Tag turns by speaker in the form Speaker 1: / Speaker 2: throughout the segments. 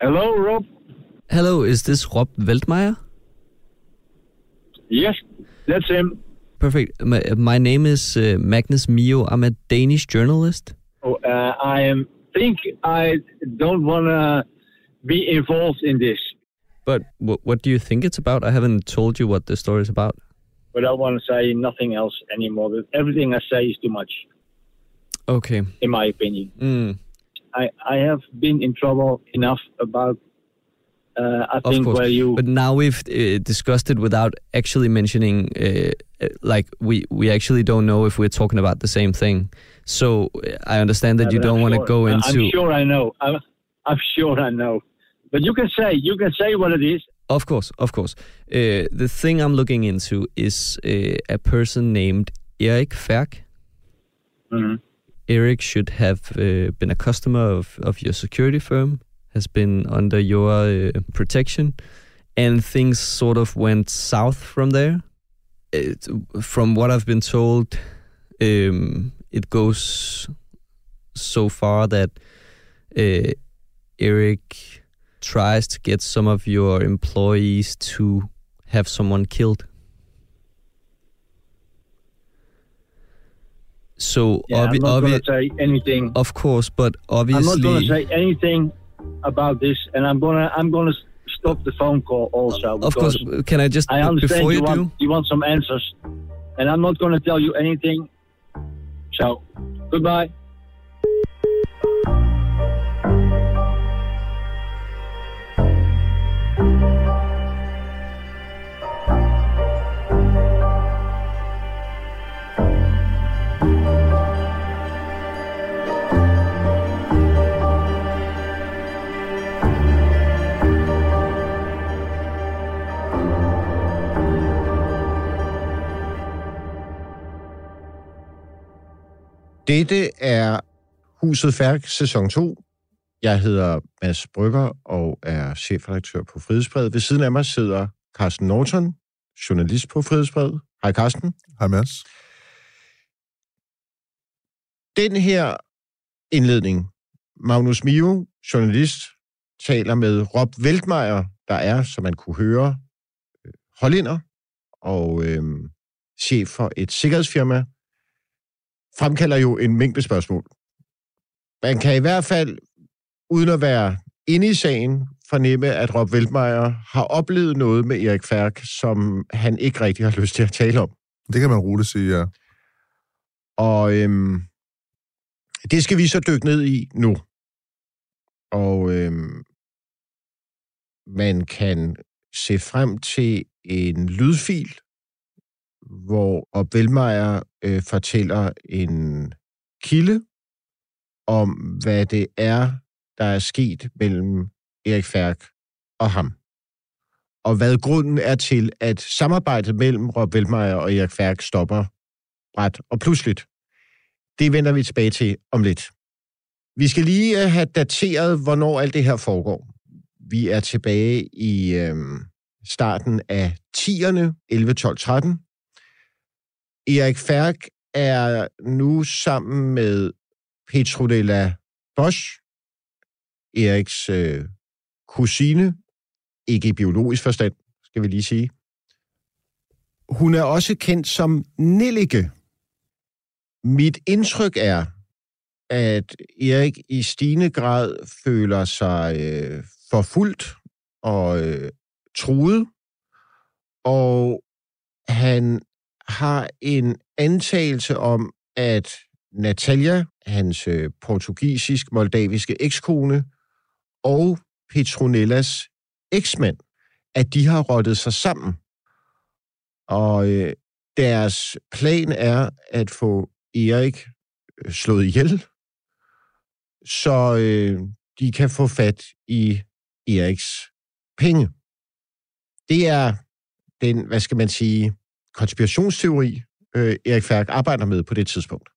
Speaker 1: Hello, Rob.
Speaker 2: Hello, is this Rob Weltmeier?
Speaker 1: Yes, that's him.
Speaker 2: Perfect. My, my name is uh, Magnus Mio. I'm a Danish journalist.
Speaker 1: Oh, uh, I am think I don't want to be involved in this,
Speaker 2: But w- what do you think it's about? I haven't told you what the story is about.
Speaker 1: but I want to say nothing else anymore. Everything I say is too much,
Speaker 2: Okay.
Speaker 1: in my opinion.
Speaker 2: Mm,
Speaker 1: I, I have been in trouble enough about. Uh, I
Speaker 2: of
Speaker 1: think
Speaker 2: course.
Speaker 1: where you
Speaker 2: But now we've uh, discussed it without actually mentioning, uh, uh, like we we actually don't know if we're talking about the same thing. So uh, I understand that
Speaker 1: Yeah,
Speaker 2: you don't want to
Speaker 1: sure-
Speaker 2: go into.
Speaker 1: I'm sure I know. I'm, I'm sure I know. But you can say you can say what it is.
Speaker 2: Of course, of course. Uh, the thing I'm looking into is uh, a person named Erik Ferk.
Speaker 1: Mhm.
Speaker 2: Eric should have uh, been a customer of, of your security firm, has been under your uh, protection, and things sort of went south from there. It, from what I've been told, um, it goes so far that uh, Eric tries to get some of your employees to have someone killed. So
Speaker 1: Yeah,
Speaker 2: obvi-
Speaker 1: I'm not
Speaker 2: obvi-
Speaker 1: going to say anything.
Speaker 2: of course, but obviously, I'm
Speaker 1: not going to say anything about this, and I'm gonna I'm gonna stop the phone call also.
Speaker 2: of course, can I just
Speaker 1: I understand
Speaker 2: before
Speaker 1: you
Speaker 2: you,
Speaker 1: want
Speaker 2: do?
Speaker 1: you want some answers, and I'm not going to tell you anything. So, goodbye.
Speaker 3: Dette er Huset Færk, sæson 2. Jeg hedder Mads Brygger og er chefredaktør på Frihedsbrevet. Ved siden af mig sidder Carsten Norton, journalist på Frihedsbrevet. Hej Carsten.
Speaker 4: Hej Mads.
Speaker 3: Den her indledning, Magnus Mio, journalist, taler med Rob Weltmeier, der er, som man kunne høre, øh, hollænder og øh, chef for et sikkerhedsfirma, fremkalder jo en mængde spørgsmål. Man kan i hvert fald, uden at være inde i sagen, fornemme, at Rob Weltmeier har oplevet noget med Erik Færk, som han ikke rigtig har lyst til at tale om.
Speaker 4: Det kan man roligt sige, ja.
Speaker 3: Og øhm, det skal vi så dykke ned i nu. Og øhm, man kan se frem til en lydfil, hvor Rob Velmeier øh, fortæller en kilde om, hvad det er, der er sket mellem Erik Færk og ham. Og hvad grunden er til, at samarbejdet mellem Rob Velmeier og Erik Færk stopper ret og pludseligt. Det vender vi tilbage til om lidt. Vi skal lige øh, have dateret, hvornår alt det her foregår. Vi er tilbage i øh, starten af 10'erne, 11, 12, 13. Erik Færk er nu sammen med Petronella Bosch, Eriks øh, kusine, ikke i biologisk forstand, skal vi lige sige. Hun er også kendt som Nellike. Mit indtryk er, at Erik i stigende grad føler sig øh, forfulgt og øh, truet, og han har en antagelse om, at Natalia, hans øh, portugisisk-moldaviske ekskone, og Petronellas eksmand, at de har rottet sig sammen. Og øh, deres plan er at få Erik øh, slået ihjel, så øh, de kan få fat i Eriks penge. Det er den, hvad skal man sige, konspirationsteori, øh, Erik Færk arbejder med på det tidspunkt.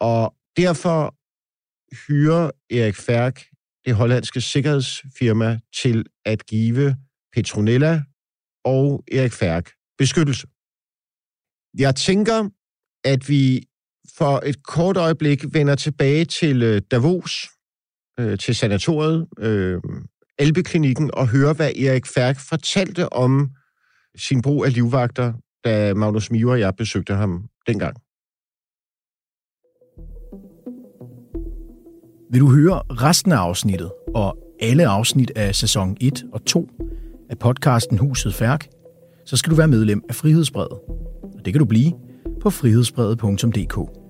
Speaker 3: Og derfor hyrer Erik Færk det hollandske sikkerhedsfirma til at give Petronella og Erik Færk beskyttelse. Jeg tænker, at vi for et kort øjeblik vender tilbage til øh, Davos, øh, til sanatoriet, øh, Albeklinikken og høre, hvad Erik Færk fortalte om sin brug af livvagter, da Magnus Mio og jeg besøgte ham dengang.
Speaker 4: Vil du høre resten af afsnittet og alle afsnit af sæson 1 og 2 af podcasten Huset Færk, så skal du være medlem af Frihedsbrevet. Og det kan du blive på frihedsbrevet.dk.